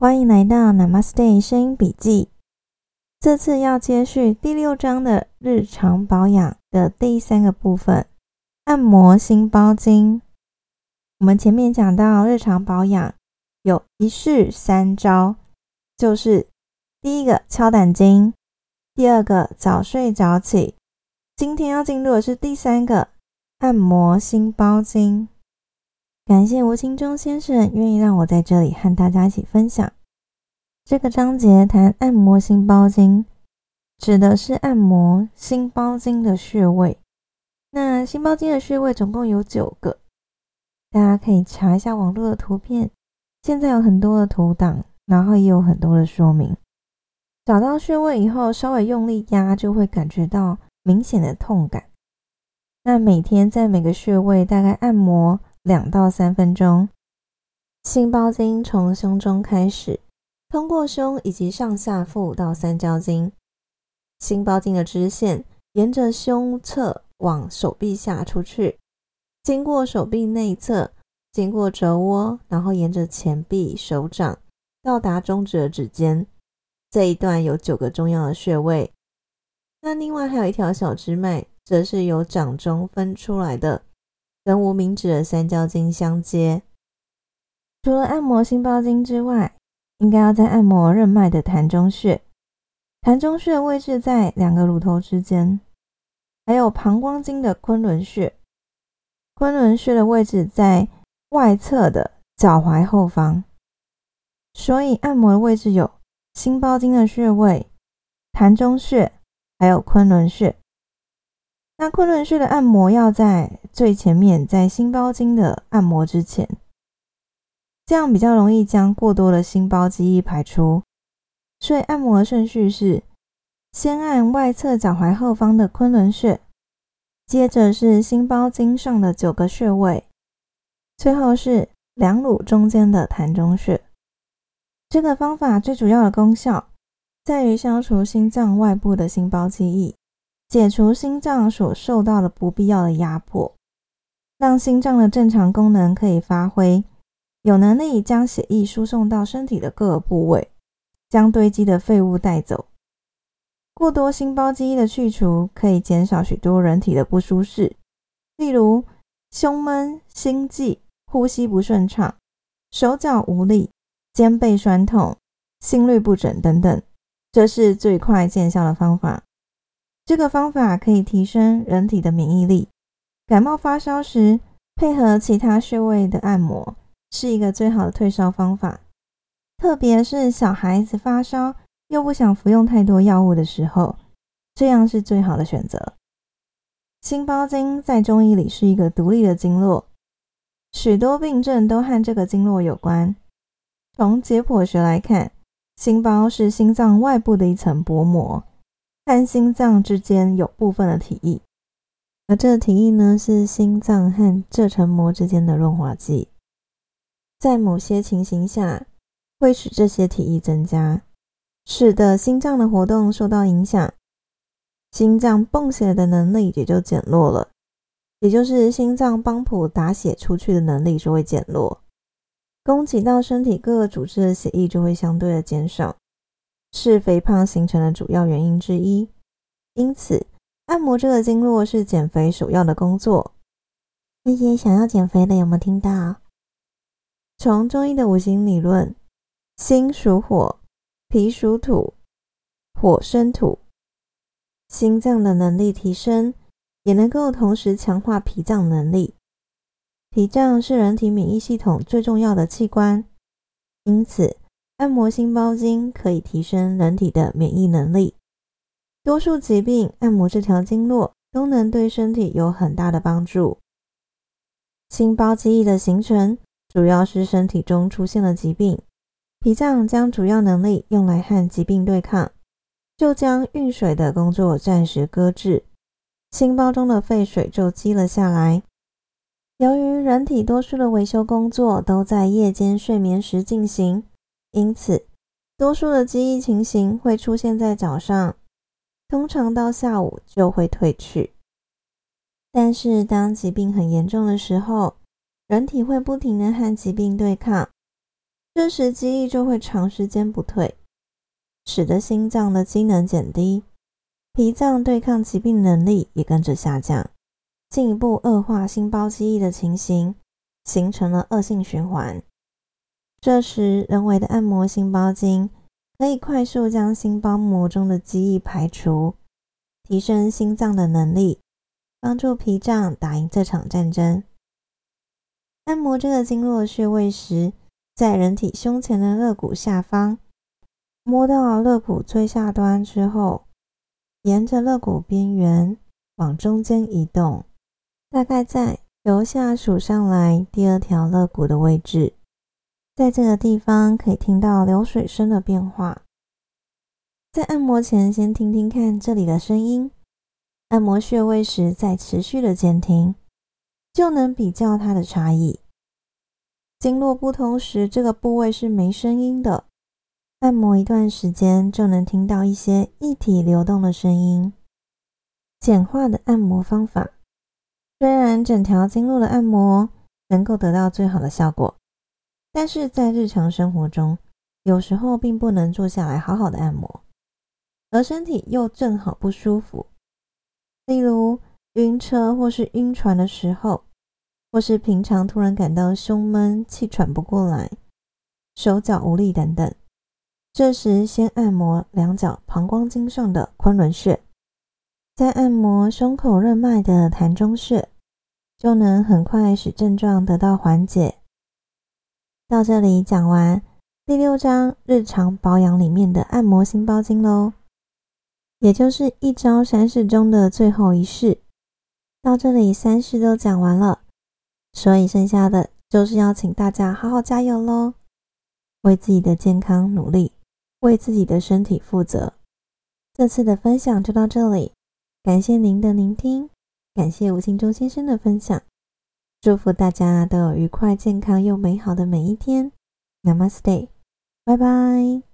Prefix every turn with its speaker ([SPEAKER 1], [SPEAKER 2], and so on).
[SPEAKER 1] 欢迎来到 Namaste 声音笔记。这次要接续第六章的日常保养的第三个部分——按摩心包经。我们前面讲到日常保养有一式三招，就是第一个敲胆经，第二个早睡早起。今天要进入的是第三个按摩心包经。感谢吴清忠先生愿意让我在这里和大家一起分享。这个章节谈按摩心包经，指的是按摩心包经的穴位。那心包经的穴位总共有九个，大家可以查一下网络的图片。现在有很多的图档，然后也有很多的说明。找到穴位以后，稍微用力压，就会感觉到明显的痛感。那每天在每个穴位大概按摩。两到三分钟，心包经从胸中开始，通过胸以及上下腹到三焦经。心包经的支线沿着胸侧往手臂下出去，经过手臂内侧，经过肘窝，然后沿着前臂、手掌到达中指的指尖。这一段有九个重要的穴位。那另外还有一条小支脉，则是由掌中分出来的。跟无名指的三焦经相接。除了按摩心包经之外，应该要在按摩任脉的膻中穴。膻中穴位置在两个乳头之间，还有膀胱经的昆仑穴。昆仑穴的位置在外侧的脚踝后方。所以按摩的位置有心包经的穴位、膻中穴，还有昆仑穴。那昆仑穴的按摩要在最前面，在心包经的按摩之前，这样比较容易将过多的心包积液排出。所以按摩的顺序是：先按外侧脚踝后方的昆仑穴，接着是心包经上的九个穴位，最后是两乳中间的膻中穴。这个方法最主要的功效在于消除心脏外部的心包积液。解除心脏所受到的不必要的压迫，让心脏的正常功能可以发挥，有能力将血液输送到身体的各个部位，将堆积的废物带走。过多心包积液的去除，可以减少许多人体的不舒适，例如胸闷、心悸、呼吸不顺畅、手脚无力、肩背酸痛、心律不整等等。这是最快见效的方法。这个方法可以提升人体的免疫力。感冒发烧时，配合其他穴位的按摩，是一个最好的退烧方法。特别是小孩子发烧又不想服用太多药物的时候，这样是最好的选择。心包经在中医里是一个独立的经络，许多病症都和这个经络有关。从解剖学来看，心包是心脏外部的一层薄膜。和心脏之间有部分的体液，而这个体液呢，是心脏和这层膜之间的润滑剂。在某些情形下，会使这些体液增加，使得心脏的活动受到影响，心脏泵血的能力也就减弱了，也就是心脏帮浦打血出去的能力就会减弱，供给到身体各个组织的血液就会相对的减少。是肥胖形成的主要原因之一，因此按摩这个经络是减肥首要的工作。那些想要减肥的有没有听到？从中医的五行理论，心属火，脾属土，火生土，心脏的能力提升，也能够同时强化脾脏能力。脾脏是人体免疫系统最重要的器官，因此。按摩心包经可以提升人体的免疫能力，多数疾病按摩这条经络都能对身体有很大的帮助。心包积液的形成，主要是身体中出现了疾病，脾脏将主要能力用来和疾病对抗，就将运水的工作暂时搁置，心包中的废水就积了下来。由于人体多数的维修工作都在夜间睡眠时进行。因此，多数的记忆情形会出现在早上，通常到下午就会退去。但是，当疾病很严重的时候，人体会不停的和疾病对抗，这时记忆就会长时间不退，使得心脏的机能减低，脾脏对抗疾病能力也跟着下降，进一步恶化心包记忆的情形，形成了恶性循环。这时，人为的按摩心包经，可以快速将心包膜中的积液排除，提升心脏的能力，帮助脾脏打赢这场战争。按摩这个经络穴位时，在人体胸前的肋骨下方，摸到肋骨最下端之后，沿着肋骨边缘往中间移动，大概在由下数上来第二条肋骨的位置，在这个地方可以听到流水声的变化。在按摩前，先听听看这里的声音，按摩穴位时再持续的监听，就能比较它的差异。经络不通时，这个部位是没声音的。按摩一段时间，就能听到一些液体流动的声音。简化的按摩方法，虽然整条经络的按摩能够得到最好的效果，但是在日常生活中，有时候并不能坐下来好好的按摩，而身体又正好不舒服，例如晕车或是晕船的时候。或是平常突然感到胸闷、气喘不过来、手脚无力等等，这时先按摩两脚膀胱经上的昆仑穴，再按摩胸口任脉的膻中穴，就能很快使症状得到缓解。到这里讲完第六章日常保养里面的按摩心包经喽，也就是一招三式中的最后一式。到这里三式都讲完了。所以剩下的就是要请大家好好加油喽，为自己的健康努力，为自己的身体负责。这次的分享就到这里，感谢您的聆听，感谢吴清忠先生的分享，祝福大家都有愉快、健康又美好的每一天。Namaste，拜拜。